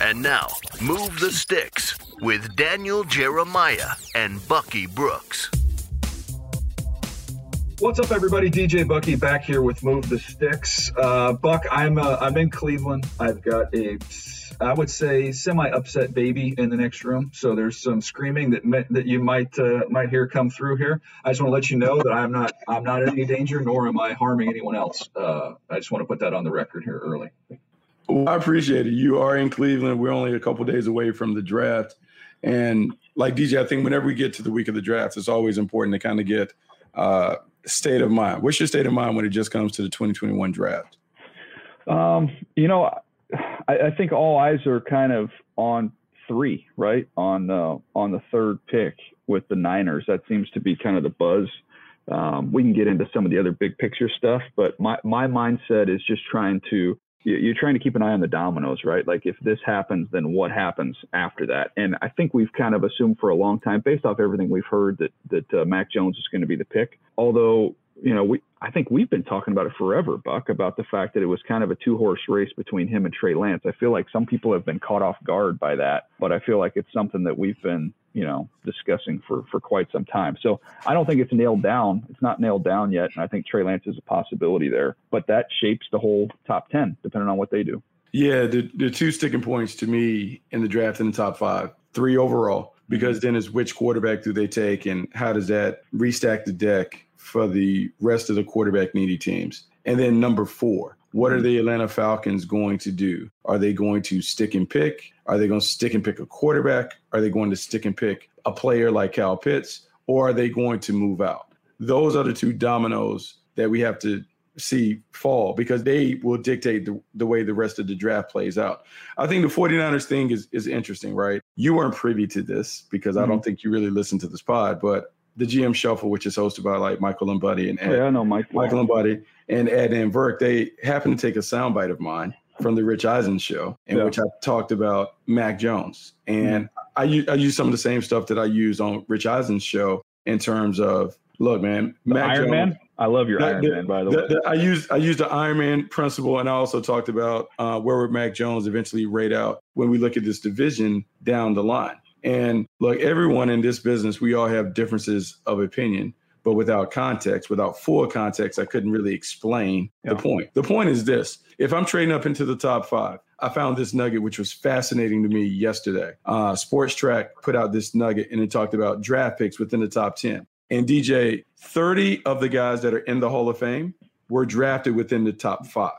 And now, Move the Sticks with Daniel Jeremiah and Bucky Brooks. What's up, everybody? DJ Bucky back here with Move the Sticks. Uh, Buck, I'm uh, I'm in Cleveland. I've got a I would say semi upset baby in the next room. So there's some screaming that that you might uh, might hear come through here. I just want to let you know that I'm not I'm not in any danger, nor am I harming anyone else. Uh, I just want to put that on the record here early. Well, I appreciate it. You are in Cleveland. We're only a couple days away from the draft, and like DJ, I think whenever we get to the week of the draft, it's always important to kind of get uh, state of mind. What's your state of mind when it just comes to the 2021 draft? Um, you know, I, I, think all eyes are kind of on three, right? On uh, on the third pick with the Niners. That seems to be kind of the buzz. Um, we can get into some of the other big picture stuff, but my my mindset is just trying to you're trying to keep an eye on the dominoes, right? Like if this happens, then what happens after that? And I think we've kind of assumed for a long time, based off everything we've heard, that that uh, Mac Jones is going to be the pick. Although you know, we I think we've been talking about it forever, Buck, about the fact that it was kind of a two horse race between him and Trey Lance. I feel like some people have been caught off guard by that, but I feel like it's something that we've been, you know, discussing for for quite some time. So I don't think it's nailed down. It's not nailed down yet, and I think Trey Lance is a possibility there. But that shapes the whole top ten, depending on what they do. Yeah, the the two sticking points to me in the draft in the top five, three overall, because mm-hmm. then is which quarterback do they take, and how does that restack the deck for the rest of the quarterback needy teams. And then number four, what are the Atlanta Falcons going to do? Are they going to stick and pick? Are they going to stick and pick a quarterback? Are they going to stick and pick a player like Kyle Pitts? Or are they going to move out? Those are the two dominoes that we have to see fall because they will dictate the, the way the rest of the draft plays out. I think the 49ers thing is, is interesting, right? You weren't privy to this because mm-hmm. I don't think you really listened to this pod, but the GM Shuffle, which is hosted by like Michael Lombardi and Ed, yeah, I know Mike. Michael Lombardi and Adnan Virk, they happened to take a soundbite of mine from the Rich Eisen show, in yeah. which I talked about Mac Jones, and mm-hmm. I use I use some of the same stuff that I use on Rich Eisen's show in terms of look, man, the Mac Iron Jones, Man. I love your Iron the, Man, by the, the way. The, I use I use the Iron Man principle, and I also talked about uh, where would Mac Jones eventually rate out when we look at this division down the line. And look, everyone in this business, we all have differences of opinion, but without context, without full context, I couldn't really explain yeah. the point. The point is this if I'm trading up into the top five, I found this nugget, which was fascinating to me yesterday. Uh, Spotrac put out this nugget and it talked about draft picks within the top 10. And DJ, 30 of the guys that are in the Hall of Fame were drafted within the top five.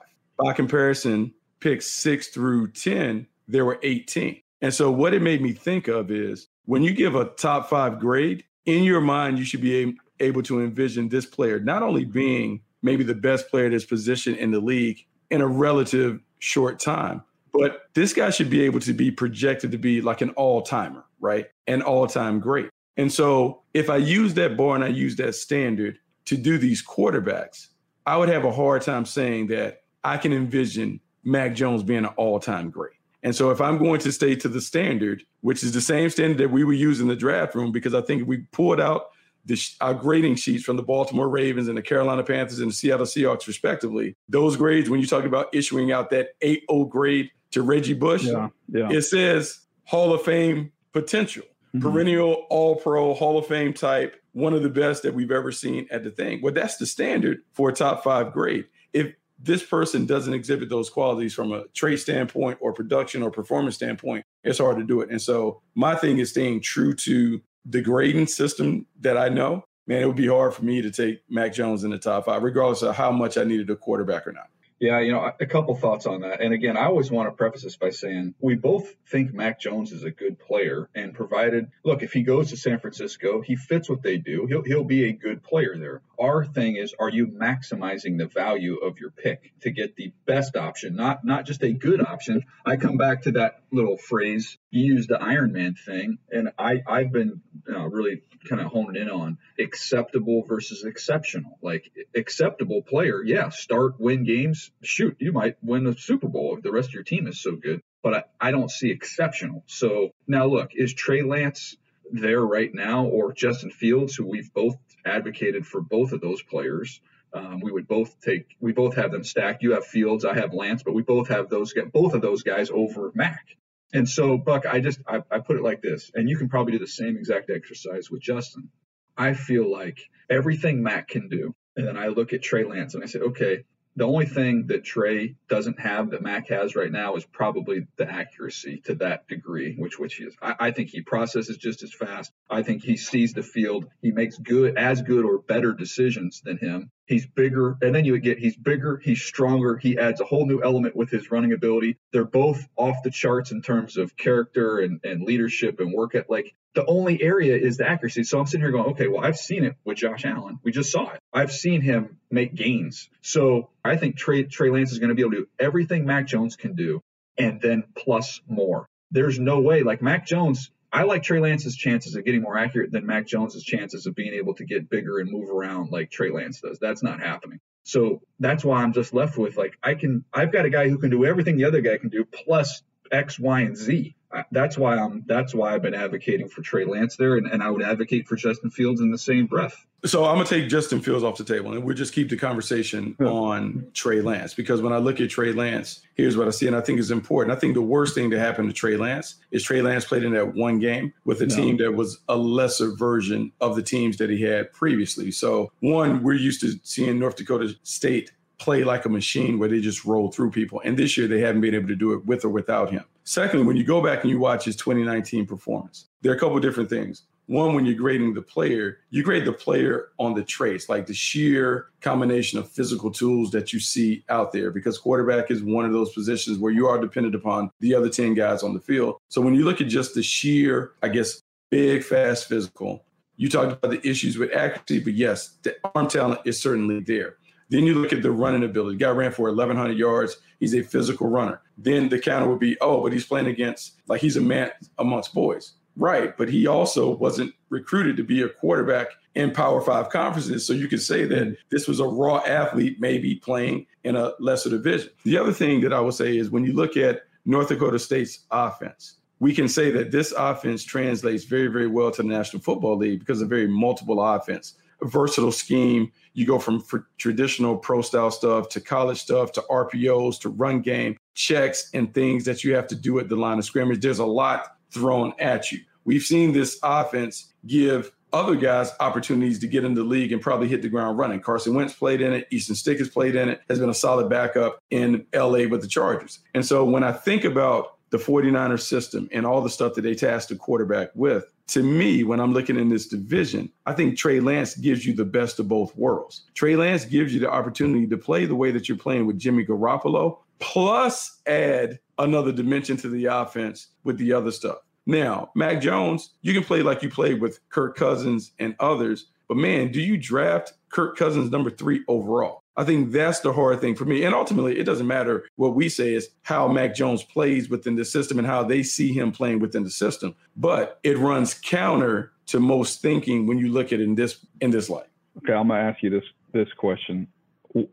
By comparison, picks six through 10, there were 18. And so what it made me think of is when you give a top five grade, in your mind, you should be able to envision this player not only being maybe the best player at his position in the league in a relative short time, but this guy should be able to be projected to be like an all timer, right? An all time great. And so if I use that bar and I use that standard to do these quarterbacks, I would have a hard time saying that I can envision Mac Jones being an all time great. And so if I'm going to stay to the standard, which is the same standard that we were using in the draft room, because I think we pulled out the, our grading sheets from the Baltimore Ravens and the Carolina Panthers and the Seattle Seahawks, respectively. Those grades, when you talk about issuing out that 8-0 grade to Reggie Bush, yeah, yeah. it says Hall of Fame potential, mm-hmm. perennial All Pro Hall of Fame type, one of the best that we've ever seen at the thing. Well, that's the standard for a top five grade. If this person doesn't exhibit those qualities from a trait standpoint or production or performance standpoint, it's hard to do it. And so my thing is staying true to the grading system that I know. Man, it would be hard for me to take Mac Jones in the top five, regardless of how much I needed a quarterback or not. Yeah, you know, a couple thoughts on that. And again, I always want to preface this by saying we both think Mac Jones is a good player and provided, look, if he goes to San Francisco, he fits what they do. He'll he'll be a good player there. Our thing is are you maximizing the value of your pick to get the best option, not not just a good option. I come back to that little phrase you used the Iron Man thing, and I I've been uh, really kind of honing in on acceptable versus exceptional. Like acceptable player, yeah, start win games. Shoot, you might win the Super Bowl if the rest of your team is so good. But I, I don't see exceptional. So now look, is Trey Lance there right now, or Justin Fields, who we've both advocated for both of those players? Um, we would both take, we both have them stacked. You have Fields, I have Lance, but we both have those, both of those guys over Mac. And so, Buck, I just I, I put it like this, and you can probably do the same exact exercise with Justin. I feel like everything Mac can do, and then I look at Trey Lance and I say, okay, the only thing that Trey doesn't have that Mac has right now is probably the accuracy to that degree, which which he is. I, I, think he processes just as fast. I think he sees the field. He makes good as good or better decisions than him. He's bigger, and then you get he's bigger, he's stronger. He adds a whole new element with his running ability. They're both off the charts in terms of character and, and leadership and work at like the only area is the accuracy. So I'm sitting here going, okay, well, I've seen it with Josh Allen. We just saw it. I've seen him make gains. So I think Trey, Trey Lance is going to be able to do everything Mac Jones can do and then plus more. There's no way, like Mac Jones, I like Trey Lance's chances of getting more accurate than Mac Jones's chances of being able to get bigger and move around like Trey Lance does. That's not happening. So that's why I'm just left with like I can I've got a guy who can do everything the other guy can do plus X, Y, and Z that's why I'm that's why I've been advocating for Trey Lance there, and, and I would advocate for Justin Fields in the same breath. So I'm gonna take Justin Fields off the table, and we'll just keep the conversation on Trey Lance because when I look at Trey Lance, here's what I see, and I think is important. I think the worst thing to happen to Trey Lance is Trey Lance played in that one game with a no. team that was a lesser version of the teams that he had previously. So one, we're used to seeing North Dakota State play like a machine where they just roll through people. And this year they haven't been able to do it with or without him. Secondly, when you go back and you watch his 2019 performance, there are a couple different things. One, when you're grading the player, you grade the player on the traits, like the sheer combination of physical tools that you see out there, because quarterback is one of those positions where you are dependent upon the other 10 guys on the field. So when you look at just the sheer, I guess, big, fast physical, you talked about the issues with accuracy, but yes, the arm talent is certainly there. Then you look at the running ability. Guy ran for 1,100 yards. He's a physical runner. Then the counter would be, oh, but he's playing against, like he's a man amongst boys. Right. But he also wasn't recruited to be a quarterback in Power Five conferences. So you could say that this was a raw athlete, maybe playing in a lesser division. The other thing that I would say is when you look at North Dakota State's offense, we can say that this offense translates very, very well to the National Football League because of very multiple offense versatile scheme. You go from traditional pro style stuff to college stuff to RPOs to run game checks and things that you have to do at the line of scrimmage. There's a lot thrown at you. We've seen this offense give other guys opportunities to get in the league and probably hit the ground running. Carson Wentz played in it. Easton Stick has played in it, has been a solid backup in LA with the Chargers. And so when I think about the 49ers system and all the stuff that they tasked the quarterback with, to me, when I'm looking in this division, I think Trey Lance gives you the best of both worlds. Trey Lance gives you the opportunity to play the way that you're playing with Jimmy Garoppolo, plus add another dimension to the offense with the other stuff. Now, Mac Jones, you can play like you played with Kirk Cousins and others, but man, do you draft Kirk Cousins number three overall? I think that's the hard thing for me. And ultimately, it doesn't matter what we say is how Mac Jones plays within the system and how they see him playing within the system. But it runs counter to most thinking when you look at it in this in this light. Okay, I'm gonna ask you this this question.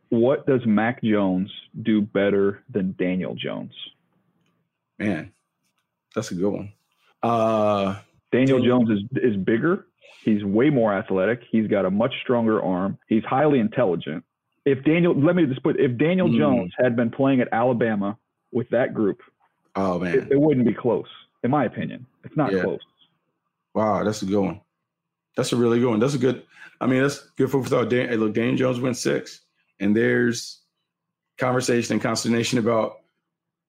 What does Mac Jones do better than Daniel Jones? Man, that's a good one. Uh, Daniel Jones is is bigger. He's way more athletic. He's got a much stronger arm. He's highly intelligent if Daniel, let me just put, if Daniel mm. Jones had been playing at Alabama with that group, oh man, it, it wouldn't be close, in my opinion. It's not yeah. close. Wow, that's a good one. That's a really good one. That's a good. I mean, that's good for thought. Dan, hey, look, Daniel Jones went six, and there's conversation and consternation about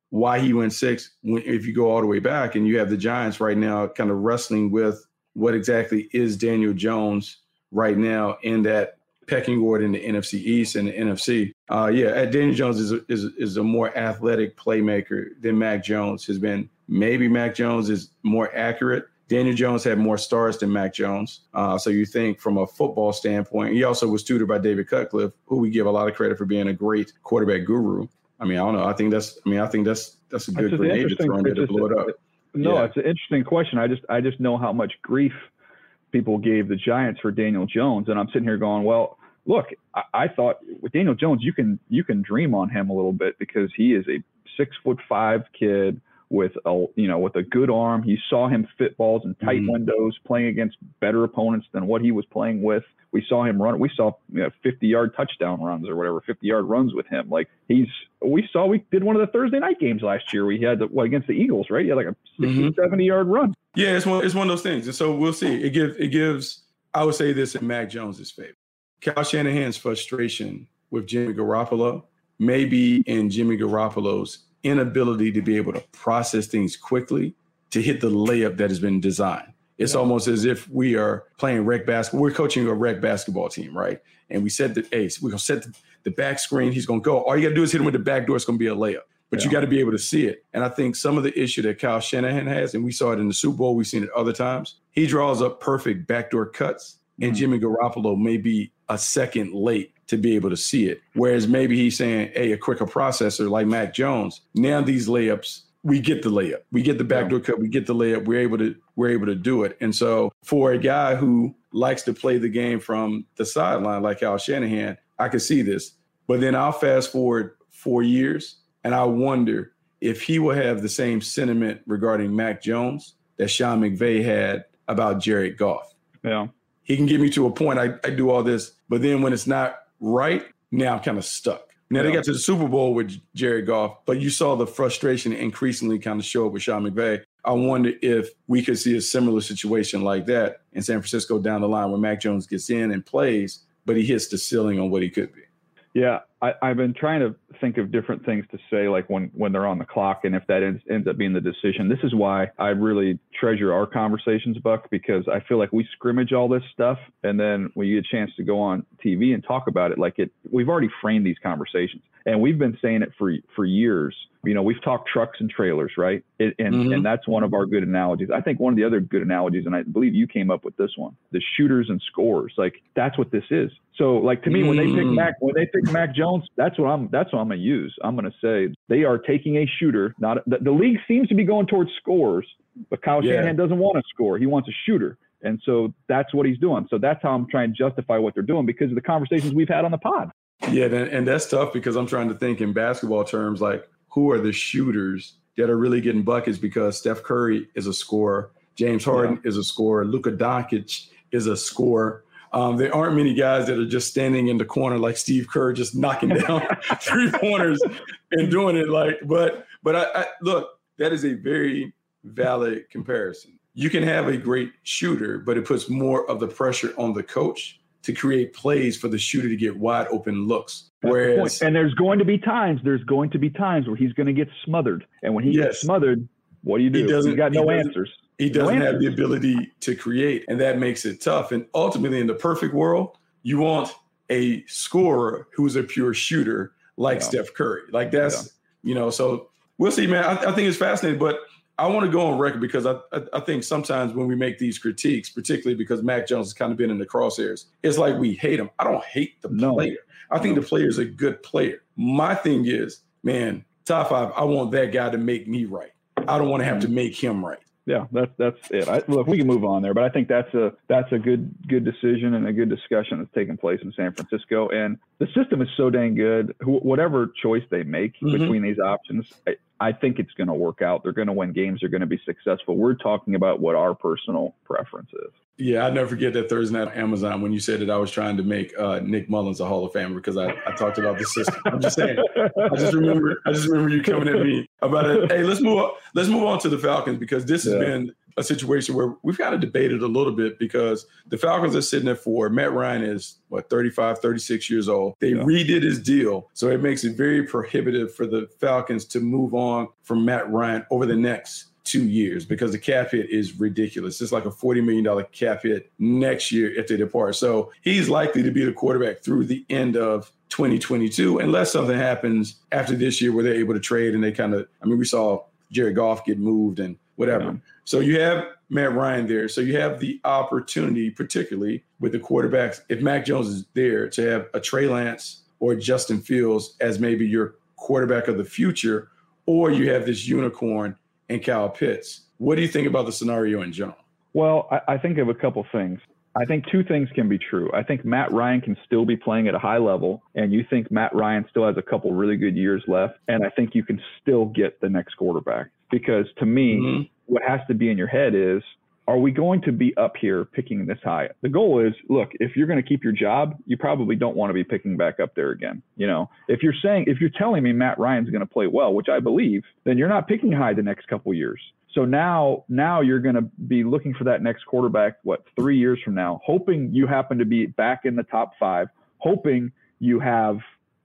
why he went six. When, if you go all the way back, and you have the Giants right now, kind of wrestling with what exactly is Daniel Jones right now in that pecking order in the NFC East and the NFC. Uh, yeah, Daniel Jones is a, is is a more athletic playmaker than Mac Jones has been. Maybe Mac Jones is more accurate. Daniel Jones had more stars than Mac Jones. Uh, so you think from a football standpoint, he also was tutored by David Cutcliffe, who we give a lot of credit for being a great quarterback guru. I mean, I don't know. I think that's. I mean, I think that's that's a good That's grenade to throw in there to blow it up. No, Yeah. it's an interesting question. I just I just know how much grief people gave the Giants for Daniel Jones, and I'm sitting here going, well, look, I, I thought with Daniel Jones, you can you can dream on him a little bit because he is a six foot five kid with a you know with a good arm. You saw him fit balls in tight Mhm. windows, playing against better opponents than what he was playing with. We saw him run. We saw you know, 50 yard touchdown runs or whatever, 50 yard runs with him. Like he's. We saw we did one of the Thursday night games last year. We had the, what, against the Eagles, right? He had like a 60, Mhm. 70 yard run. Yeah, it's one it's one of those things. And so we'll see. It gives it gives I would say this in Mac Jones's favor. Kyle Shanahan's frustration with Jimmy Garoppolo may be in Jimmy Garoppolo's inability to be able to process things quickly to hit the layup that has been designed. It's almost as if we are playing rec basketball. We're coaching a rec basketball team, right? And we said the ace. We're gonna set the, the back screen. He's gonna go. All you gotta do is hit him with the back door. It's gonna be a layup. But you got to be able to see it. And I think some of the issue that Kyle Shanahan has, and we saw it in the Super Bowl, we've seen it other times, he draws up perfect backdoor cuts, and Mhm. Jimmy Garoppolo may be a second late to be able to see it. Whereas maybe he's saying, hey, a quicker processor like Mac Jones, now these layups, we get the layup. We get the backdoor cut, we get the layup, we're able to we're able to do it. And so for a guy who likes to play the game from the sideline like Kyle Shanahan, I could see this. But then I'll fast forward four years and I wonder if he will have the same sentiment regarding Mac Jones that Sean McVay had about Jared Goff. Yeah. He can get me to a point. I, I do all this, but then when it's not right, now I'm kind of stuck. Now they got to the Super Bowl with Jared Goff, but you saw the frustration increasingly kind of show up with Sean McVay. I wonder if we could see a similar situation like that in San Francisco down the line when Mac Jones gets in and plays, but he hits the ceiling on what he could be. Yeah, I, I've been trying to think of different things to say, like when when they're on the clock, and if that ends, ends up being the decision. This is why I really treasure our conversations, Buck, because I feel like we scrimmage all this stuff, and then when you get a chance to go on TV and talk about it, like it, we've already framed these conversations, and we've been saying it for for years. You know, we've talked trucks and trailers, right? It, and Mhm. and that's one of our good analogies. I think one of the other good analogies, and I believe you came up with this one: the shooters and scores. Like that's what this is. So, like to me, when they pick Mm. Mac, when they pick Mac Jones, that's what I'm. That's what I'm gonna use. I'm gonna say they are taking a shooter. Not the, the league seems to be going towards scores, but Kyle Yeah. Shanahan doesn't want to score. He wants a shooter, and so that's what he's doing. So that's how I'm trying to justify what they're doing because of the conversations we've had on the pod. Yeah, and, and that's tough because I'm trying to think in basketball terms like who are the shooters that are really getting buckets because Steph Curry is a scorer, James Harden is a scorer, Luka Doncic is a scorer. Um, there aren't many guys that are just standing in the corner like Steve Kerr, just knocking down three pointers and doing it like. But but I, I look, that is a very valid comparison. You can have a great shooter, but it puts more of the pressure on the coach to create plays for the shooter to get wide open looks. Whereas, and there's going to be times. There's going to be times where he's going to get smothered, and when he Yes. gets smothered, what do you do? He doesn't- He's got he no doesn't- answers. He doesn't have the ability to create, and that makes it tough. And ultimately, in the perfect world, you want a scorer who's a pure shooter like Yeah. Steph Curry. Like that's you know. So we'll see, man. I, I think it's fascinating, but I want to go on record because I, I I think sometimes when we make these critiques, particularly because Mac Jones has kind of been in the crosshairs, it's like we hate him. I don't hate the No. player. I think No. the player is a good player. My thing is, man, top five. I want that guy to make me right. I don't want to have Mm-hmm. to make him right. Yeah, that's that's it. I, look, we can move on there, but I think that's a that's a good good decision and a good discussion that's taking place in San Francisco. And the system is so dang good. Wh- whatever choice they make Mhm. between these options, I, I think it's going to work out. They're going to win games. They're going to be successful. We're talking about what our personal preference is. Yeah, I never forget that Thursday night on Amazon when you said that I was trying to make uh, Nick Mullens a Hall of Famer because I, I talked about the system. I'm just saying. I just remember I just remember you coming at me about it. Hey, let's move on. Let's move on to the Falcons because this has been a situation where we've kind of debated a little bit because the Falcons are sitting at four. Matt Ryan is what 35, 36 years old. They Yeah. redid his deal, so it makes it very prohibitive for the Falcons to move on from Matt Ryan over the next two years because the cap hit is ridiculous. It's like a $40 million cap hit next year if they depart. So he's likely to be the quarterback through the end of 2022, unless something happens after this year where they're able to trade and they kind of, I mean, we saw Jared Goff get moved and whatever. Yeah. So you have Matt Ryan there. So you have the opportunity, particularly with the quarterbacks, if Mac Jones is there, to have a Trey Lance or Justin Fields as maybe your quarterback of the future, or you have this unicorn and Kyle Pitts. What do you think about the scenario in general? Well, I, I think of a couple things. I think two things can be true. I think Matt Ryan can still be playing at a high level, and you think Matt Ryan still has a couple really good years left, and I think you can still get the next quarterback. Because to me, mm-hmm. what has to be in your head is are we going to be up here picking this high? The goal is, look, if you're going to keep your job, you probably don't want to be picking back up there again. You know, if you're saying, if you're telling me Matt Ryan's going to play well, which I believe, then you're not picking high the next couple years. So now, now you're going to be looking for that next quarterback, what, three years from now, hoping you happen to be back in the top five, hoping you have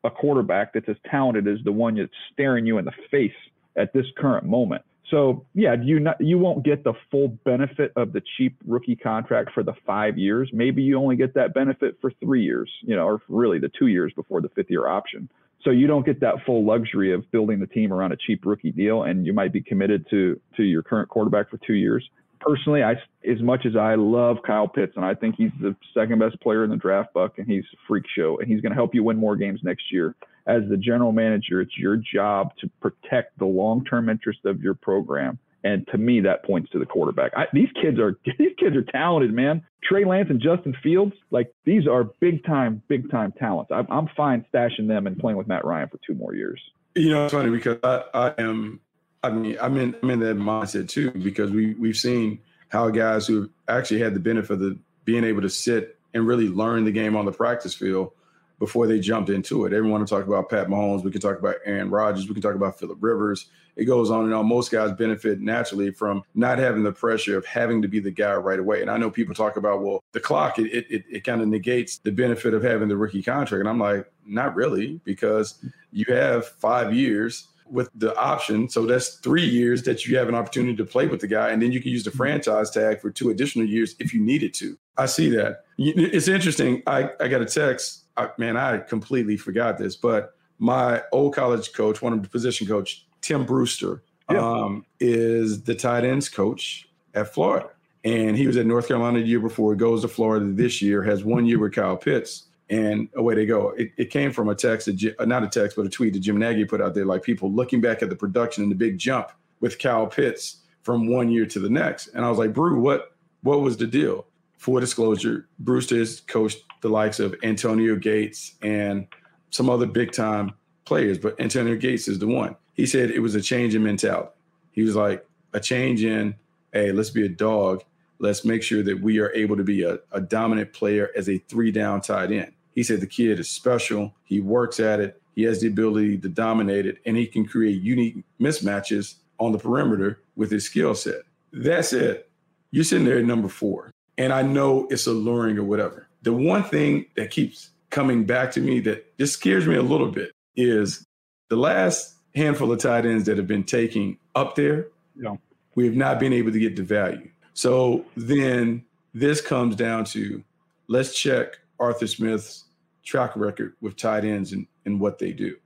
a quarterback that's as talented as the one that's staring you in the face at this current moment. So yeah, you not, you won't get the full benefit of the cheap rookie contract for the five years. Maybe you only get that benefit for three years, you know, or really the two years before the fifth year option. So you don't get that full luxury of building the team around a cheap rookie deal, and you might be committed to to your current quarterback for two years. Personally, I as much as I love Kyle Pitts, and I think he's the second best player in the draft, Buck, and he's a freak show, and he's going to help you win more games next year as the general manager, it's your job to protect the long-term interest of your program. And to me, that points to the quarterback. I, these kids are these kids are talented, man. Trey Lance and Justin Fields, like these are big time, big time talents. I'm, I'm fine stashing them and playing with Matt Ryan for two more years. You know, it's funny because I, I am, I mean, I'm in, I'm in that mindset too because we we've seen how guys who actually had the benefit of the, being able to sit and really learn the game on the practice field before they jumped into it. Everyone to talk about Pat Mahomes. We can talk about Aaron Rodgers. We can talk about Philip Rivers. It goes on and on. Most guys benefit naturally from not having the pressure of having to be the guy right away. And I know people talk about, well, the clock, it, it, it kind of negates the benefit of having the rookie contract. And I'm like, not really, because you have five years with the option. So that's three years that you have an opportunity to play with the guy. And then you can use the mm-hmm. franchise tag for two additional years if you needed to. I see that. It's interesting. I, I got a text I, man, I completely forgot this, but my old college coach, one of the position coach, Tim Brewster, yeah. um, is the tight ends coach at Florida. And he was at North Carolina the year before. He goes to Florida this year, has one year with Kyle Pitts. And away they go. It, it came from a text, that, uh, not a text, but a tweet that Jim Nagy put out there, like people looking back at the production and the big jump with Kyle Pitts from one year to the next. And I was like, Brew, what what was the deal? Full disclosure, Brewster has coached the likes of Antonio Gates and some other big time players, but Antonio Gates is the one. He said it was a change in mentality. He was like, a change in, hey, let's be a dog. Let's make sure that we are able to be a, a dominant player as a three down tight end. He said the kid is special. He works at it. He has the ability to dominate it, and he can create unique mismatches on the perimeter with his skill set. That's it. You're sitting there at number four, and I know it's alluring or whatever the one thing that keeps coming back to me that just scares me a little bit is the last handful of tight ends that have been taking up there, yeah. we have not been able to get the value. So then this comes down to let's check Arthur Smith's track record with tight ends and, and what they do.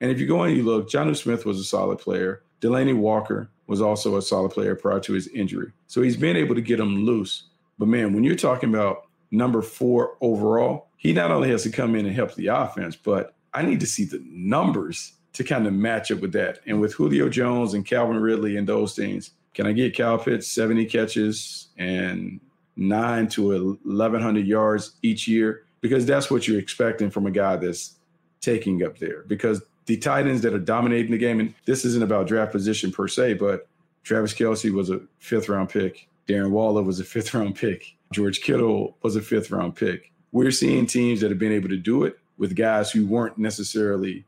And if you go and you look, Jonnu Smith was a solid player. Delanie Walker was also a solid player prior to his injury. So he's been able to get them loose. But man, when you're talking about number four overall, he not only has to come in and help the offense, but I need to see the numbers to kind of match up with that. And with Julio Jones and Calvin Ridley and those things, can I get Kyle Pitts 70 catches and nine to 1,100 yards each year? Because that's what you're expecting from a guy that's taking up there. Because the tight ends that are dominating the game, and this isn't about draft position per se, but Travis Kelce was a fifth round pick. Darren Waller was a fifth round pick. George Kittle was a fifth round pick. We're seeing teams that have been able to do it with guys who weren't necessarily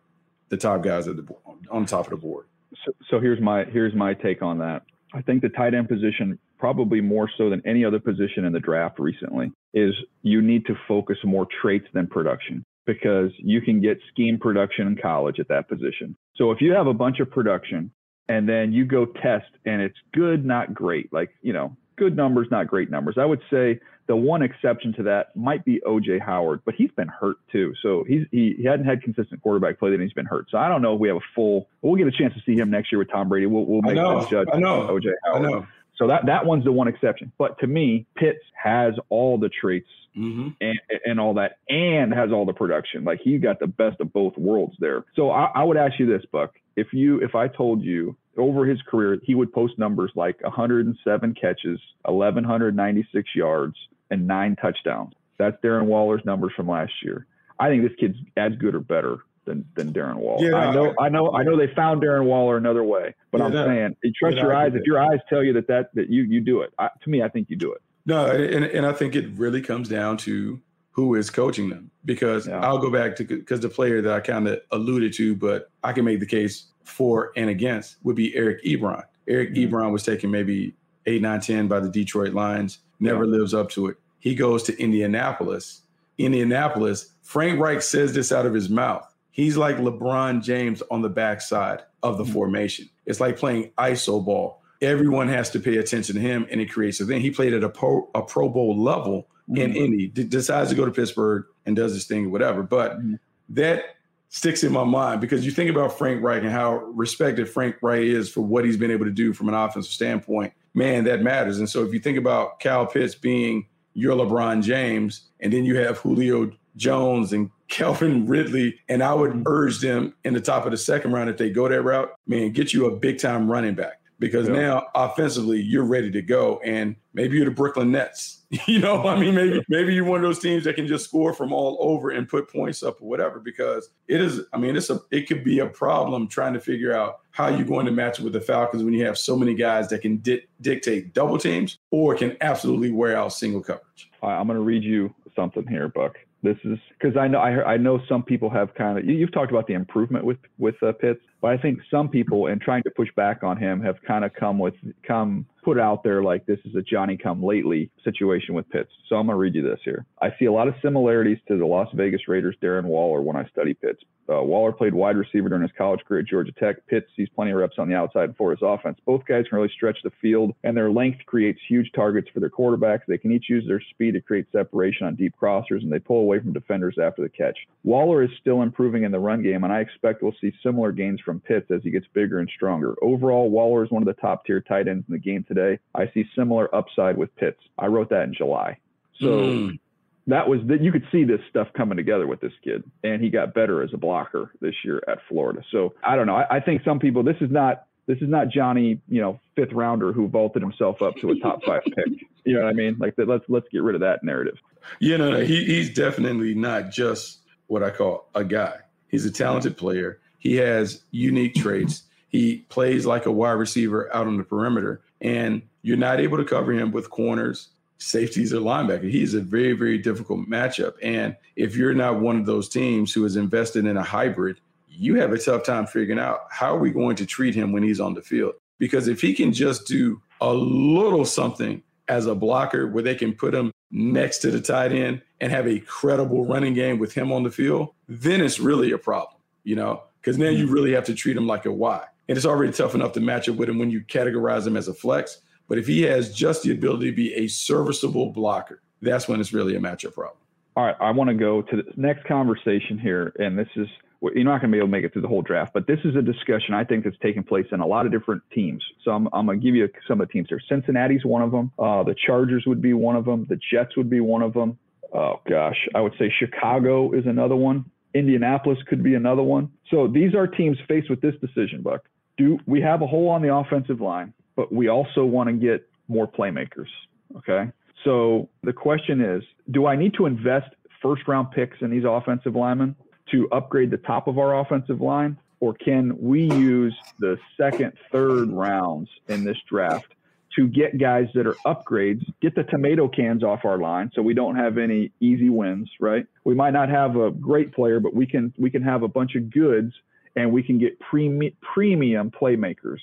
the top guys at the on top of the board. So, so here's my here's my take on that. I think the tight end position, probably more so than any other position in the draft recently, is you need to focus more traits than production because you can get scheme production in college at that position. So if you have a bunch of production and then you go test and it's good, not great. Like, you know, good numbers, not great numbers. I would say the one exception to that might be OJ Howard, but he's been hurt too. So he's he, he hadn't had consistent quarterback play, then he's been hurt. So I don't know if we have a full. We'll get a chance to see him next year with Tom Brady. We'll, we'll make a judge. I know. OJ Howard. I know. So that that one's the one exception. But to me, Pitts has all the traits Mm-hmm. and, and all that, and has all the production. Like he got the best of both worlds there. So I, I would ask you this, Buck. If you if I told you over his career he would post numbers like 107 catches, 1196 yards, and nine touchdowns. That's Darren Waller's numbers from last year. I think this kid's as good or better than than Darren Waller. Yeah, I know, I know, I know. They found Darren Waller another way, but Yeah, I'm no. saying, you trust Yeah, your eyes. If your eyes tell you that that that you you do it, I, to me, I think you do it. No, and, and I think it really comes down to who is coaching them because Yeah. I'll go back to because the player that I kind of alluded to, but I can make the case for and against would be Eric Ebron. Eric Mhm. Ebron was taken maybe eight, nine, 10 by the Detroit Lions, never lives up to it. He goes to Indianapolis. Indianapolis, Frank Reich says this out of his mouth. He's like LeBron James on the backside of the Mhm. formation. It's like playing ISO ball. Everyone has to pay attention to him, and it creates a thing. He played at a pro, a Pro Bowl level in Mhm. Indy, d- decides to go to Pittsburgh and does his thing, or whatever. But Mhm. that sticks in my mind because you think about Frank Reich and how respected Frank Reich is for what he's been able to do from an offensive standpoint. Man, that matters. And so if you think about Kyle Pitts being your LeBron James, and then you have Julio Jones and Calvin Ridley, and I would Mhm. urge them in the top of the second round if they go that route, man, get you a big time running back because Yeah. now offensively you're ready to go, and maybe you're the Brooklyn Nets. You know, I mean, maybe maybe you're one of those teams that can just score from all over and put points up or whatever. Because it is, I mean, it's a it could be a problem trying to figure out how you're going to match it with the Falcons when you have so many guys that can di- dictate double teams or can absolutely wear out single coverage. All right, I'm going to read you something here, Buck. This is because I know I, I know some people have kind of you, you've talked about the improvement with with uh, Pitts, but I think some people in trying to push back on him have kind of come with come put out there like this is a Johnny come lately situation with Pitts. So I'm to read you this here. I see a lot of similarities to the Las Vegas Raiders Darren Waller when I study Pitts. Uh, Waller played wide receiver during his college career at Georgia Tech. Pitts sees plenty of reps on the outside for his offense. Both guys can really stretch the field, and their length creates huge targets for their quarterbacks. They can each use their speed to create separation on deep crossers, and they pull away from defenders after the catch. Waller is still improving in the run game, and I expect we'll see similar gains from Pitts as he gets bigger and stronger. Overall, Waller is one of the top tier tight ends in the game today. I see similar upside with Pitts. I wrote that in July. So Mm. That was that you could see this stuff coming together with this kid and he got better as a blocker this year at florida so i don't know i, I think some people this is not this is not johnny you know fifth rounder who vaulted himself up to a top five pick you know what i mean like that, let's let's get rid of that narrative You know, he, he's definitely not just what I call a guy. He's a talented player. He has unique traits. He plays like a wide receiver out on the perimeter, and you're not able to cover him with corners, safeties, or linebacker. He's a very, very difficult matchup. And if you're not one of those teams who is invested in a hybrid, you have a tough time figuring out how are we going to treat him when he's on the field. Because if he can just do a little something as a blocker where they can put him next to the tight end and have a credible running game with him on the field, then it's really a problem, you know, because now you mm-hmm. really have to treat him like a Y. And it's already tough enough to match up with him when you categorize him as a flex. But if he has just the ability to be a serviceable blocker, that's when it's really a matchup problem. all right i want to go to the next conversation here and this is you're not going to be able to make it through the whole draft, but this is a discussion I think that's taking place in a lot of different teams. So I'm, I'm going to give you some of the teams here. Cincinnati's one of them. Uh, the Chargers would be one of them. The Jets would be one of them. Oh gosh, I would say Chicago is another one. Indianapolis could be another one. So these are teams faced with this decision, Buck. Do we have a hole on the offensive line, but we also want to get more playmakers? Okay. So the question is, do I need to invest first round picks in these offensive linemen to upgrade the top of our offensive line? Or can we use the second, third rounds in this draft to get guys that are upgrades, get the tomato cans off our line so we don't have any easy wins, right? We might not have a great player, but we can we can have a bunch of goods and we can get premi- premium playmakers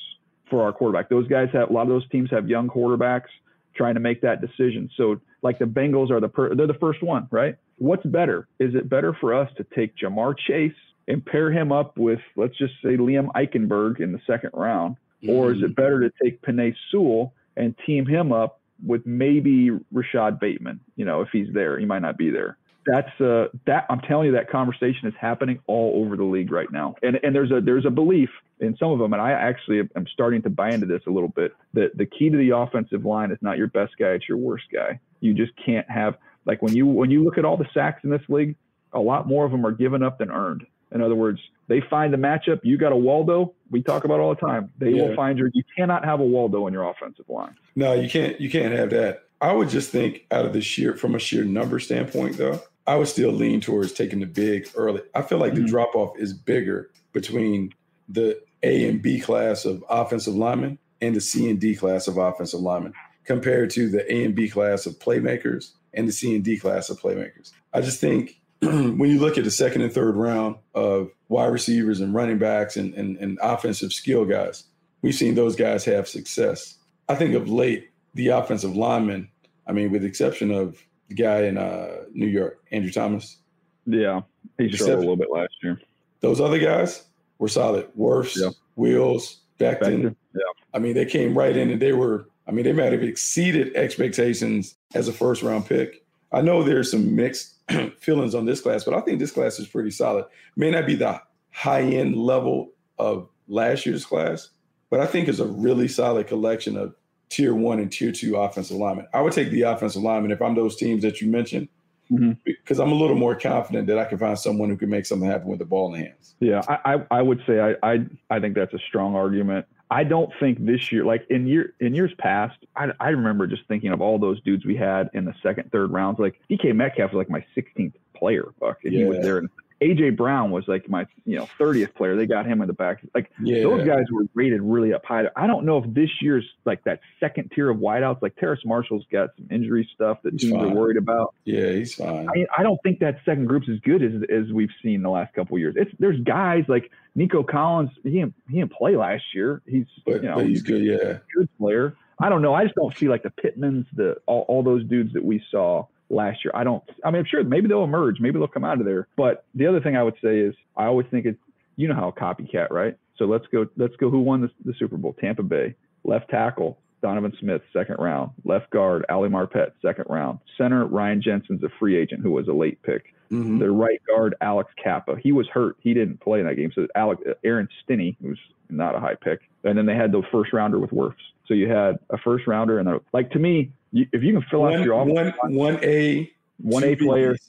for our quarterback. Those guys have a lot of those teams have young quarterbacks trying to make that decision. So like the Bengals are the per, they're the first one, right? What's better? Is it better for us to take Ja'Marr Chase and pair him up with let's just say Liam Eichenberg in the second round, or is it mm-hmm. better to take Penei Sewell and team him up with maybe Rashod Bateman? You know, if he's there, he might not be there. That's uh that I'm telling you that conversation is happening all over the league right now. And and there's a there's a belief in some of them, and I actually am starting to buy into this a little bit. That the key to the offensive line is not your best guy, it's your worst guy. You just can't have like when you when you look at all the sacks in this league, a lot more of them are given up than earned. In other words, they find the matchup. You got a Waldo. We talk about all the time. They Yeah. will find your. You cannot have a Waldo in your offensive line. No, you can't. You can't have that. I would just think out of the sheer, from a sheer number standpoint, though, I would still lean towards taking the big early. I feel like the Mhm. drop off is bigger between the A and B class of offensive linemen and the C and D class of offensive linemen compared to the A and B class of playmakers and the C and D class of playmakers. I just think when you look at the second and third round of wide receivers and running backs and, and, and offensive skill guys, we've seen those guys have success. I think of late, the offensive linemen, I mean, with the exception of the guy in uh, New York, Andrew Thomas, Yeah, he struggled a little bit last year. those other guys were solid. Wirfs, Yeah. Wills, Becton. Becton, yeah. I mean, they came right in and they were, I mean, they might have exceeded expectations as a first round pick. I know there's some mixed feelings on this class, but I think this class is pretty solid. May not be the high end level of last year's class, but I think it's a really solid collection of tier one and tier two offensive linemen. I would take the offensive lineman if I'm those teams that you mentioned, Mhm. because I'm a little more confident that I can find someone who can make something happen with the ball in the hands. Yeah, I, I, I would say I, I I think that's a strong argument. I don't think this year, like in year in years past, I, I remember just thinking of all those dudes we had in the second, third rounds. Like DK Metcalf was like my 16th player, Buck, and he was there. And AJ Brown was like my you know 30th player. They got him in the back. Like Yeah, those guys were rated really up high. I don't know if this year's like that second tier of wideouts, like Terrace Marshall's got some injury stuff that He's teams are worried about. yeah, he's fine. I, I don't think that second group's as good as as we've seen the last couple of years. It's there's guys like Nico Collins. He didn't, he didn't play last year. He's but, you know but he's good. Yeah, good player. I don't know. I just don't see like the Pittmans, the all, all those dudes that we saw last year. I don't. I mean, I'm sure maybe they'll emerge. Maybe they'll come out of there. But the other thing I would say is I always think it's you know how a copycat, right? So let's go. Let's go. Who won the, the Super Bowl? Tampa Bay. Left tackle Donovan Smith, second round. Left guard Ali Marpet, second round. Center Ryan Jensen's a free agent who was a late pick. Mhm. The right guard Alex Cappa. He was hurt. He didn't play in that game. So Alex Aaron Stinnie, who's not a high pick, and then they had the first rounder with Wirfs. So you had a first rounder and like to me, you, if you can fill out your offense, one, one A, one A player, Bs,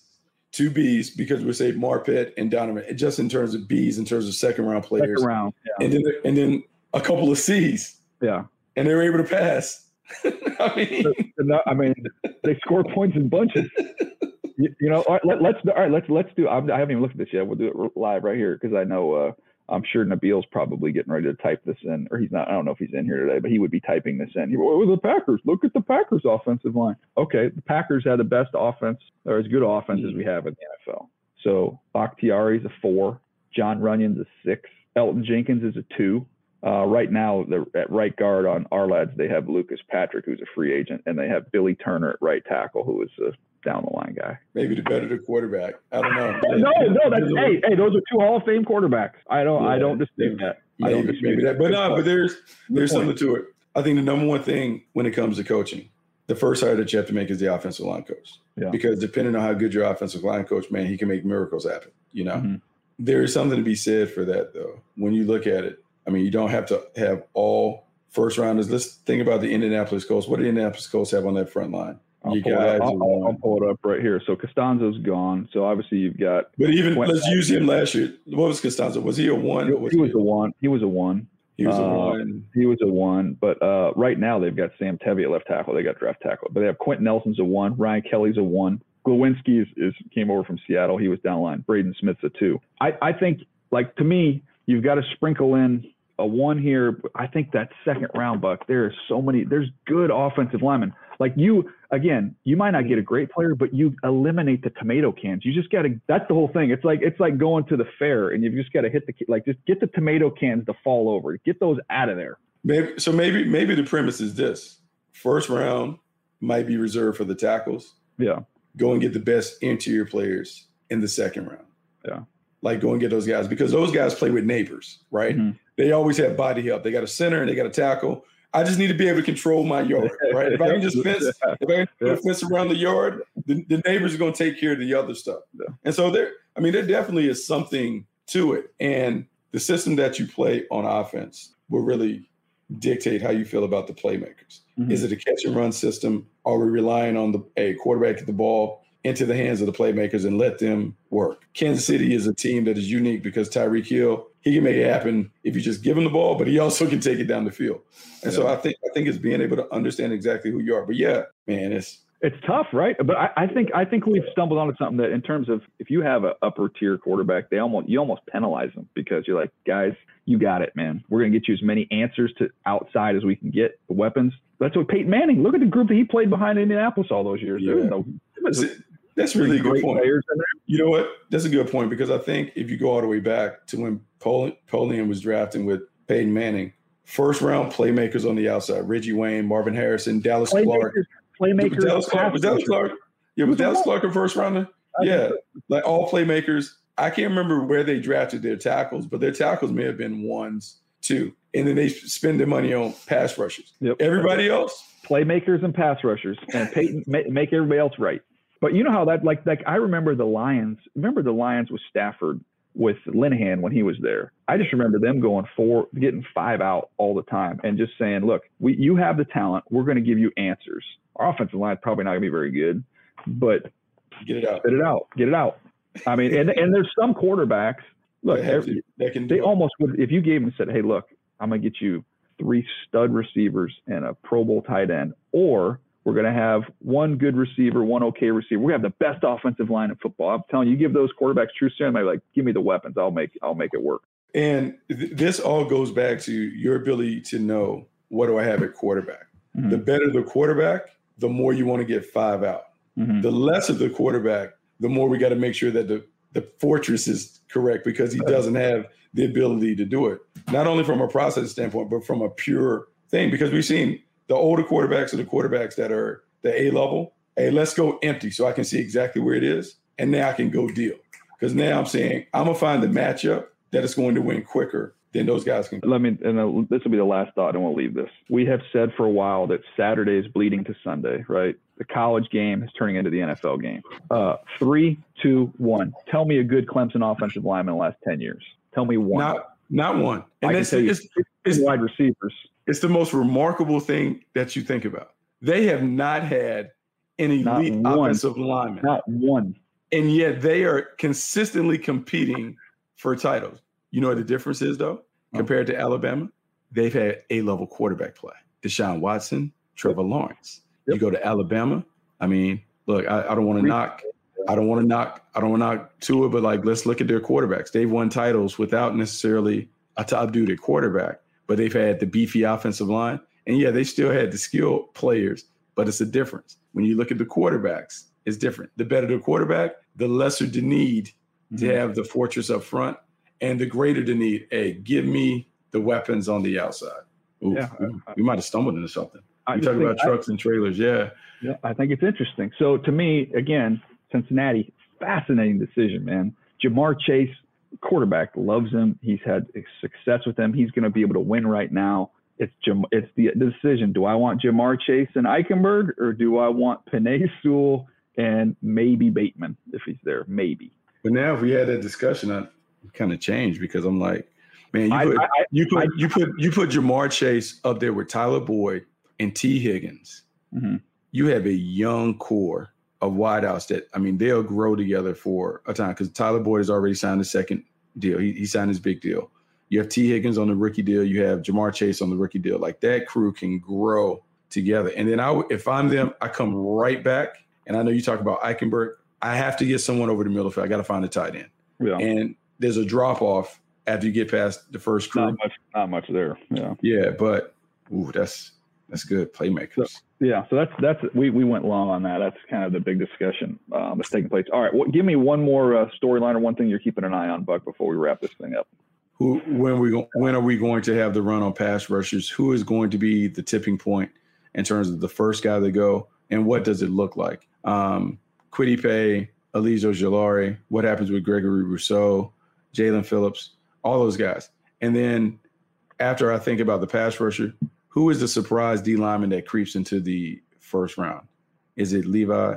two Bs because we say Marpet and Donovan. Just in terms of Bs, in terms of second round players, second round, yeah, and then and then a couple of Cs, yeah. and they were able to pass. I mean, that- I mean, they score points in bunches. You, you know, all right, let, let's all right, let's let's do. I'm, I haven't even looked at this yet. We'll do it live right here because I know. Uh, I'm sure Nabil's probably getting ready to type this in, or he's not. I don't know if he's in here today, but he would be typing this in. What were the Packers? Look at the Packers' offensive line. Okay, the Packers had the best offense, or as good offense as we have in the NFL. So Bakhtiari's a four, Jon Runyan's a six, Elgton Jenkins is a two. Uh, right now, at right guard on our lads, they have Lucas Patrick, who's a free agent, and they have Billy Turner at right tackle, who is a down the line guy. maybe the better the quarterback. I don't know. No, no, that's hey, hey, those are two Hall of Fame quarterbacks. I don't, I don't dispute that. I don't dispute maybe that, but no, but there's there's something to it. I think the number one thing when it comes to coaching, the first hire that you have to make is the offensive line coach. Yeah. Because depending on how good your offensive line coach, man, he can make miracles happen. You know, Mhm. there is something to be said for that, though. When you look at it, I mean, you don't have to have all first rounders. Let's think about the Indianapolis Colts. What do the Indianapolis Colts have on that front line? I'll You pull, it guys up. I'll, I'll, I'll pull it up right here. So Castonzo's gone. So obviously you've got But even Went let's use him last year. What was Castonzo? Was he a one? he, was he was a one. He was a one. he was a uh, one. He was a one. But uh, right now they've got Sam Tevi at left tackle. They got draft tackle. But they have Quenton Nelson's a one. Ryan Kelly's a one. Glowinski is, is came over from Seattle. He was down line. Braden Smith's a two. I, I think like to me, you've got to sprinkle in a one here. I think that second round buck, there are so many, there's good offensive linemen. Like you, again, you might not get a great player, but you eliminate the tomato cans. You just got to, that's the whole thing. It's like, it's like going to the fair and you've just got to hit the, like, just get the tomato cans to fall over, get those out of there. Maybe so. Maybe maybe the premise is this: first round might be reserved for the tackles. Yeah. Go and get the best interior players in the second round. Yeah. like go and get those guys because those guys play with neighbors, right? Mhm. They always have body help. They got a center and they got a tackle. I just need to be able to control my yard, right? If I can just fence, if I can fence around the yard, the, the neighbors are going to take care of the other stuff. And so there, I mean, there definitely is something to it. And the system that you play on offense will really dictate how you feel about the playmakers. Mhm. Is it a catch and run system? Are we relying on the a quarterback get the ball into the hands of the playmakers and let them work? Kansas City is a team that is unique because Tyreek Hill, he can make it happen if you just give him the ball, but he also can take it down the field. And so I think I think it's being able to understand exactly who you are. But yeah, man, it's It's tough, right? But I, I think I think we've stumbled onto something that, in terms of if you have an upper tier quarterback, they almost you almost penalize them because you're like, guys, you got it, man. We're gonna get you as many answers to outside as we can get the weapons. That's what Peyton Manning. Look at the group that he played behind Indianapolis all those years. There was Yeah. no, was that's really a good great point. players in there. You know what? That's a good point because I think if you go all the way back to when Pol- Polian was drafting with Peyton Manning, first round playmakers on the outside, Reggie Wayne, Marvin Harrison, Dallas Clark. Playmakers, playmakers. Was Dallas Clark, was Dallas Clark? Yeah, was Dallas Clark a first rounder? Yeah, like all playmakers. I can't remember where they drafted their tackles, but their tackles may have been ones too. And then they spend their money on pass rushers. Yep. Everybody else, playmakers and pass rushers, and Peyton make everybody else right. But you know how that like like I remember the Lions. Remember the Lions with Stafford with Linehan when he was there. I just remember them going four, getting five out all the time, and just saying, "Look, we you have the talent. We're going to give you answers. Our offensive line is probably not going to be very good, but get it out. get it out, get it out." I mean, and and there's some quarterbacks. Look, they, every, to- that can they it. almost would if you gave them and said, "Hey, look, I'm gonna get you three stud receivers and a Pro Bowl tight end, or we're gonna have one good receiver, one okay receiver. We have the best offensive line in football." I'm telling you, you give those quarterbacks true they're like, "Give me the weapons, I'll make I'll make it work." And th- this all goes back to your ability to know what do I have at quarterback. Mhm. The better the quarterback, the more you want to get five out. Mhm. The less of the quarterback, the more we got to make sure that the, the fortress is correct because he doesn't have the ability to do it. Not only from a process standpoint, but from a pure thing. Because we've seen the older quarterbacks are the quarterbacks that are the A level. Hey, let's go empty so I can see exactly where it is. And now I can go deal. Because now I'm saying I'm gonna find the matchup that is going to win quicker than those guys can. Let me, and uh, this will be the last thought, and we'll leave this. We have said for a while that Saturday is bleeding to Sunday, right? The college game is turning into the NFL game. Uh, three, two, one. Tell me a good Clemson offensive lineman in the last ten years. Tell me one. Not not one. I And can that's tell you it's, it's, wide receivers. It's the most remarkable thing that you think about. They have not had an Not elite one. offensive lineman. Not one. and yet they are consistently competing for titles. You know what the difference is, though, compared to Alabama? They've had A level quarterback play. Deshaun Watson, Trevor Lawrence. You go to Alabama. I mean, look, I, I don't want to knock. I don't want to knock. I don't want to knock Tua, but like, let's look at their quarterbacks. They've won titles without necessarily a top dude at quarterback, but they've had the beefy offensive line, and yeah, they still had the skilled players. But it's a difference when you look at the quarterbacks. It's different. The better the quarterback, the lesser the need to Mhm. have the fortress up front, and the greater the need. Hey, give me the weapons on the outside. Ooh, Yeah. we, we might have stumbled into something. I You talk about trucks and trailers, yeah. Yeah, I think it's interesting. So to me, again, Cincinnati, fascinating decision, man. Ja'Marr Chase, quarterback, loves him. He's had success with him. He's going to be able to win right now. It's Jam- it's the decision. Do I want Ja'Marr Chase and Eichenberg, or do I want Penei Sewell and maybe Bateman if he's there? Maybe. But now, if we had that discussion, I kind of changed because I'm like, man, you put I, I, you put I- you put you put Ja'Marr Chase up there with Tyler Boyd and Tee Higgins. Mhm. You have a young core of wideouts that I mean they'll grow together for a time because Tyler Boyd has already signed a second deal. He, he signed his big deal. You have Tee Higgins on the rookie deal. You have Ja'Marr Chase on the rookie deal. Like that crew can grow together. And then I, if I'm them, I come right back. And I know you talk about Eichenberg. I have to get someone over the middle field. I got to find a tight end yeah, and there's a drop off after you get past the first crew. not much, not much there. Yeah. Yeah, but ooh, that's that's good playmakers. Yeah, so that's that's we we went long on that. That's kind of the big discussion um, that's taking place. All right, well, give me one more uh, storyline or one thing you're keeping an eye on, Buck, before we wrap this thing up. Who when we when are we going to have the run on pass rushers? Who is going to be the tipping point in terms of the first guy to go, and what does it look like? Um, Kwity Paye, Azeez Ojulari. What happens with Gregory Rousseau? Jaelan Phillips, all those guys. And then after I think about the pass rusher, who is the surprise D lineman that creeps into the first round? Is it Levi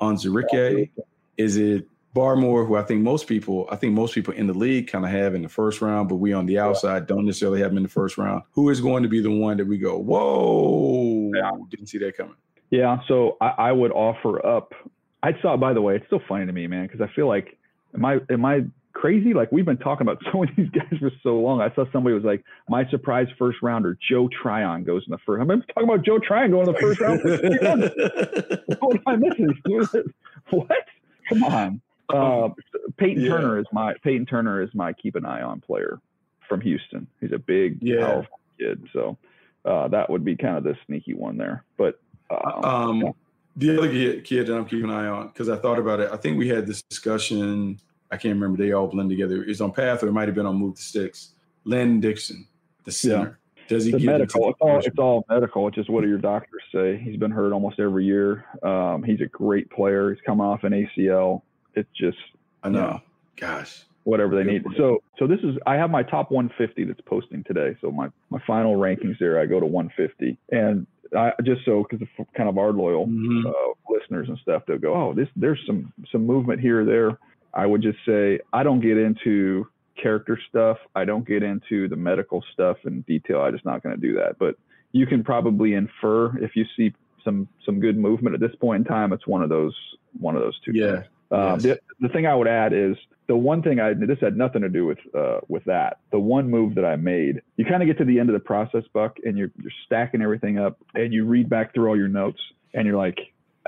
Onwuzurike? Is it Barmore, who I think most people, I think most people in the league kind of have in the first round, but we on the outside don't necessarily have him in the first round. Who is going to be the one that we go, whoa, yeah. didn't see that coming? Yeah, so I, I would offer up. I saw, by the way, it's still funny to me, man, because I feel like, am I am I crazy? Like we've been talking about so many of these guys for so long. I saw somebody was like, my surprise first rounder, Joe Tryon goes in the first. I'm talking about Joe Tryon going in the first round. what am I missing? what? Come on. Uh, Payton yeah. Turner is my Payton Turner is my keep an eye on player from Houston. He's a big, yeah. powerful kid. So uh, that would be kind of the sneaky one there. But um, um, yeah. the other kid, kid that I'm keeping an eye on because I thought about it. I think we had this discussion I can't remember. They all blend together. It's on Path, or it might have been on Move the Sticks. Landon Dickerson, the center. Yeah. Does he get medical? It's all, it's all medical. It's just what do your doctors say? He's been hurt almost every year. Um, he's a great player. He's come off an ACL. It's just I know. You know Gosh, whatever they need. So so this is I have my top 150 that's posting today. So my my final rankings there, I go to 150, and I just so because kind of our loyal mm-hmm. uh, listeners and stuff, they'll go, oh, this there's some some movement here or there. I would just say I don't get into character stuff. I don't get into the medical stuff in detail. I'm just not going to do that. But you can probably infer if you see some some good movement at this point in time. It's one of those one of those two. Yeah. Um, yes. the, the thing I would add is the one thing I this had nothing to do with uh, with that. The one move that I made, you kind of get to the end of the process, Buck, and you're you're stacking everything up, and you read back through all your notes, and you're like,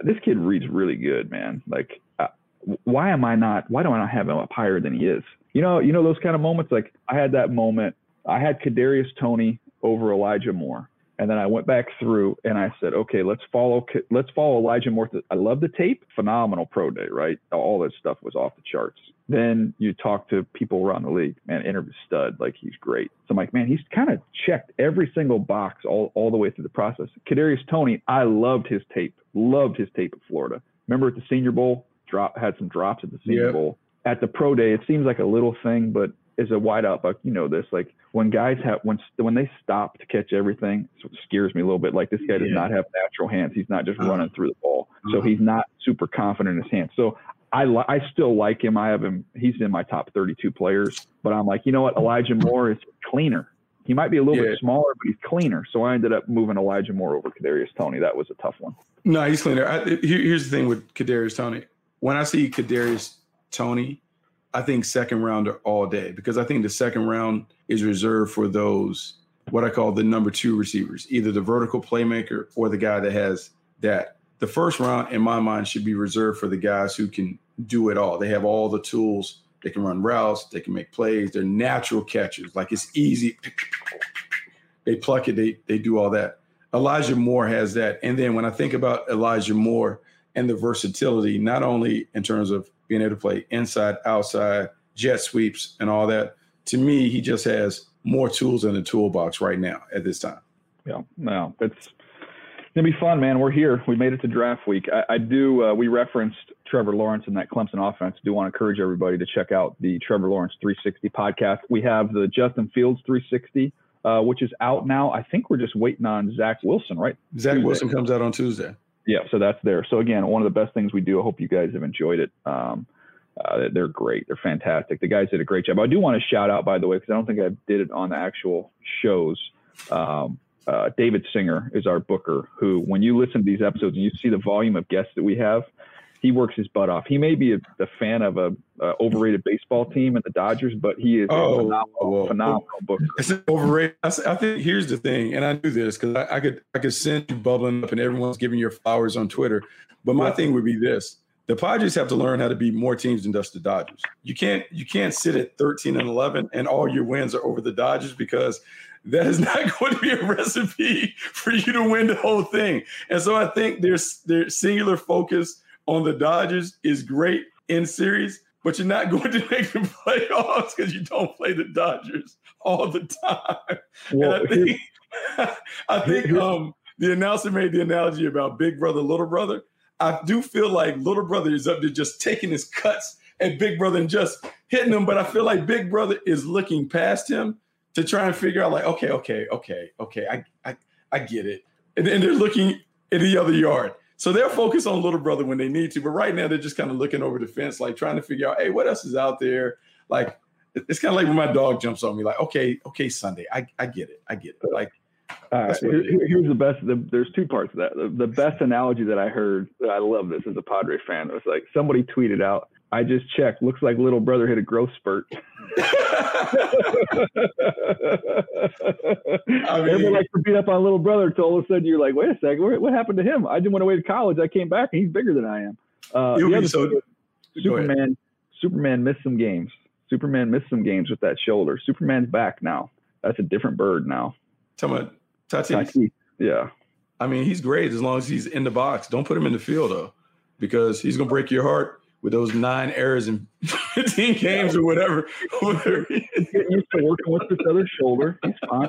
this kid reads really good, man. Like why am I not? Why do I not have him up higher than he is? You know, you know those kind of moments. Like I had that moment. I had Kadarius Toney over Elijah Moore, and then I went back through and I said, okay, let's follow let's follow Elijah Moore. I love the tape. Phenomenal pro day, right? All that stuff was off the charts. Then you talk to people around the league, man, interview stud, like he's great. So I'm like, man, he's kind of checked every single box all, all the way through the process. Kadarius Toney, I loved his tape, loved his tape at Florida. Remember at the Senior Bowl, drop had some drops at the Senior yep. Bowl. At the pro day, it seems like a little thing, but as a wideout buck, you know this. Like when guys have when when they stop to catch everything, it scares me a little bit. Like this guy does not have natural hands. He's not just uh-huh. running through the ball, uh-huh. so he's not super confident in his hands. So I li- I still like him. I have him. He's in my top 32 players. But I'm like, you know what? Elijah Moore is cleaner. He might be a little yeah. bit smaller, but he's cleaner. So I ended up moving Elijah Moore over Kadarius Toney. That was a tough one. No, he's cleaner. I, here's the thing with Kadarius Toney when I see Kadarius Toney, I think second rounder all day because I think the second round is reserved for those what I call the number two receivers, either the vertical playmaker or the guy that has that. The first round, in my mind, should be reserved for the guys who can do it all. They have all the tools. They can run routes. They can make plays. They're natural catchers. Like it's easy. They pluck it. They they do all that. Elijah Moore has that. And then when I think about Elijah Moore, and the versatility, not only in terms of being able to play inside, outside, jet sweeps, and all that. To me, he just has more tools in the toolbox right now at this time. Yeah, no, it's gonna be fun, man. We're here. We made it to draft week. I, I do. Uh, we referenced Trevor Lawrence and that Clemson offense. Do want to encourage everybody to check out the Trevor Lawrence 360 podcast. We have the Justin Fields 360, uh, which is out now. I think we're just waiting on Zach Wilson, right? Zach Tuesday. Wilson comes out on Tuesday yeah, so that's there. So again, one of the best things we do. I hope you guys have enjoyed it. Um, uh, they're great. They're fantastic. The guys did a great job. I do want to shout out, by the way, because I don't think I did it on the actual shows. Um, uh, David Singer is our booker, who, when you listen to these episodes and you see the volume of guests that we have, he works his butt off. He may be a, a fan of a, a, overrated baseball team and the Dodgers, but he is oh, a phenomenal, well, phenomenal booker. It's overrated. I, I, think here's the thing, and I knew this because I, I, could I could send you bubbling up, and everyone's giving your flowers on Twitter. But my thing would be this: the Padres have to learn how to be more teams than just the Dodgers. You can't you can't sit at 13 and 11 and all your wins are over the Dodgers because that is not going to be a recipe for you to win the whole thing. And so I think there's their singular focus on the Dodgers is great in series, but you're not going to make the playoffs because you don't play the Dodgers all the time. Well, and I think, I think um, the announcer made the analogy about big brother, little brother. I do feel like little brother is up to just taking his cuts at Big Brother and just hitting him. But I feel like Big Brother is looking past him to try and figure out, like, okay, okay, okay, okay, I I, I get it. And then they're looking in the other yard. So they'll focus on little brother when they need to. But right now they're just kind of looking over the fence, like trying to figure out, hey, what else is out there? Like it's kind of like when my dog jumps on me, like, okay, okay, Sunday. I, I get it. I get it. Like all right. Here, here's the best. The, there's two parts of that. The, the, best analogy that I heard, I love this as a Padre fan. It was like somebody tweeted out, I just checked. Looks like little brother hit a growth spurt. I mean, Everybody likes to beat up on little brother until all of a sudden you're like, wait a second, what, what happened to him? I didn't want went away to college. I came back and he's bigger than I am. Uh, the so, Superman, Superman missed some games. Superman missed some games with that shoulder. Superman's back now. That's a different bird now. Tell me, Tatis. Tatis. Yeah. I mean, he's great as long as he's in the box. Don't put him in the field though, because he's gonna break your heart with those nine errors in 15 games or whatever. whatever. Getting used to working with this other shoulder. He's fine.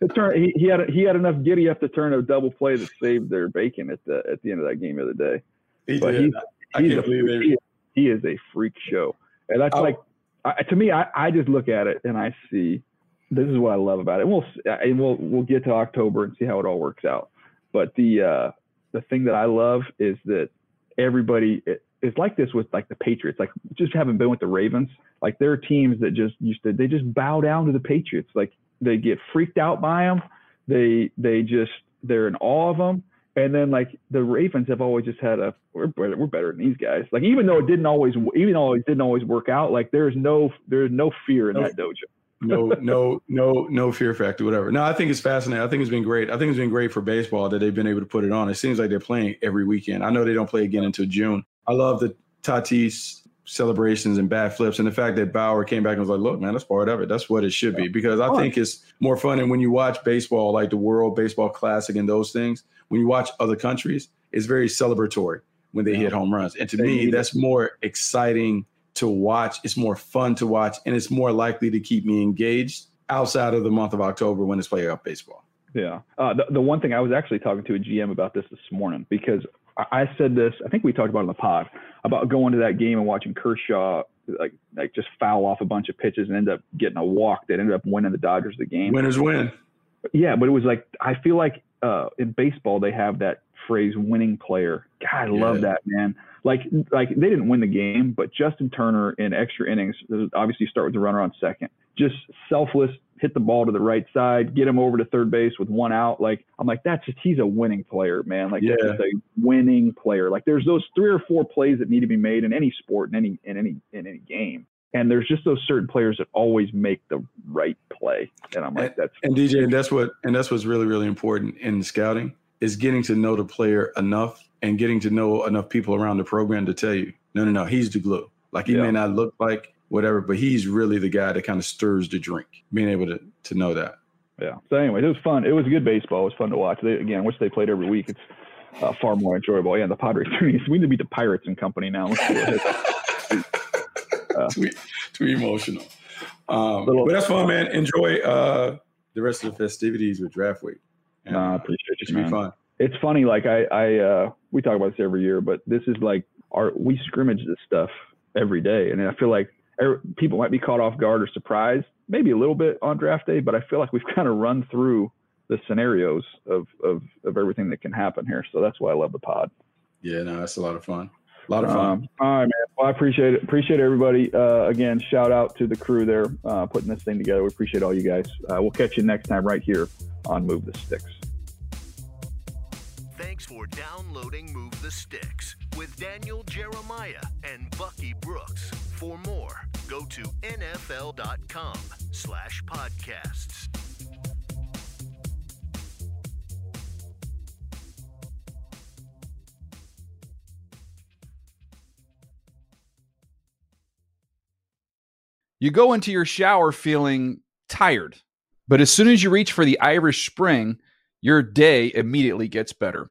It turned, he, he had he had enough giddy up to turn a double play that saved their bacon at the at the end of that game the other day. He but did. He's, I he's can't believe. He, he, is a freak show, and that's oh. like I, to me. I, I just look at it and I see this is what I love about it. And we'll and we'll we'll get to October and see how it all works out. But the uh, the thing that I love is that everybody it's like this with like the Patriots. Like just having been with the Ravens, like there are teams that just used to they just bow down to the Patriots. Like they get freaked out by them. They they just they're in awe of them. And then like the Ravens have always just had a we're better, we're better than these guys. Like even though it didn't always even though it didn't always work out, like there's no there's no fear in that dojo no, no, no, no fear factor, whatever. No, I think it's fascinating. I think it's been great. I think it's been great for baseball that they've been able to put it on. It seems like they're playing every weekend. I know they don't play again until June. I love the Tatis celebrations and bat flips and the fact that Bauer came back and was like, look, man, that's part of it. That's what it should be. Because I think it's more fun. And when you watch baseball, like the World Baseball Classic and those things, when you watch other countries, it's very celebratory when they yeah. hit home runs. And to they me, that's more exciting to watch. It's more fun to watch, and it's more likely to keep me engaged outside of the month of October when it's playoff baseball. Yeah. Uh, the, the one thing I was actually talking to a GM about this this morning because I, said this, I think we talked about it in the pod about going to that game and watching Kershaw like like just foul off a bunch of pitches and end up getting a walk that ended up winning the Dodgers the game. Winners win. Yeah, but it was like I feel like uh, in baseball they have that phrase "winning player." God, I yeah. love that man like like they didn't win the game, but Justin Turner in extra innings, obviously you start with the runner on second, just selfless, hit the ball to the right side, get him over to third base with one out. Like I'm like that's just he's a winning player, man. Like yeah. that's a winning player. Like there's those three or four plays that need to be made in any sport in any in any in any game. And there's just those certain players that always make the right play. And I'm like, that's and DJ, and that's what and that's what's really, really important in scouting is getting to know the player enough and getting to know enough people around the program to tell you, no, no, no, he's the glue. Like he yeah. may not look like whatever, but he's really the guy that kind of stirs the drink. Being able to to know that. Yeah. So anyway, it was fun. It was good baseball. It was fun to watch. They, again, which they played every week. It's uh, far more enjoyable. Yeah, the Padres. we need to beat the Pirates and company now. uh, too, too emotional. Um, little, but that's fun, man. Enjoy uh, the rest of the festivities with draft week. And, nah, I appreciate it. It's be fun it's funny. Like I, I, uh, we talk about this every year, but this is like our we scrimmage this stuff every day, and I feel like people might be caught off guard or surprised, maybe a little bit on draft day, but I feel like we've kind of run through the scenarios of of of everything that can happen here. So that's why I love the pod. Yeah, no, that's a lot of fun. A lot of fun. Um, all right, man. Well, I appreciate it. Appreciate everybody. Uh, again, shout out to the crew there uh, putting this thing together. We appreciate all you guys. Uh, we'll catch you next time right here on Move the Sticks. Thanks for downloading Move the Sticks with Daniel Jeremiah and Bucky Brooks. For more, go to nfl.com slash podcasts. You go into your shower feeling tired, but as soon as you reach for the Irish Spring, your day immediately gets better.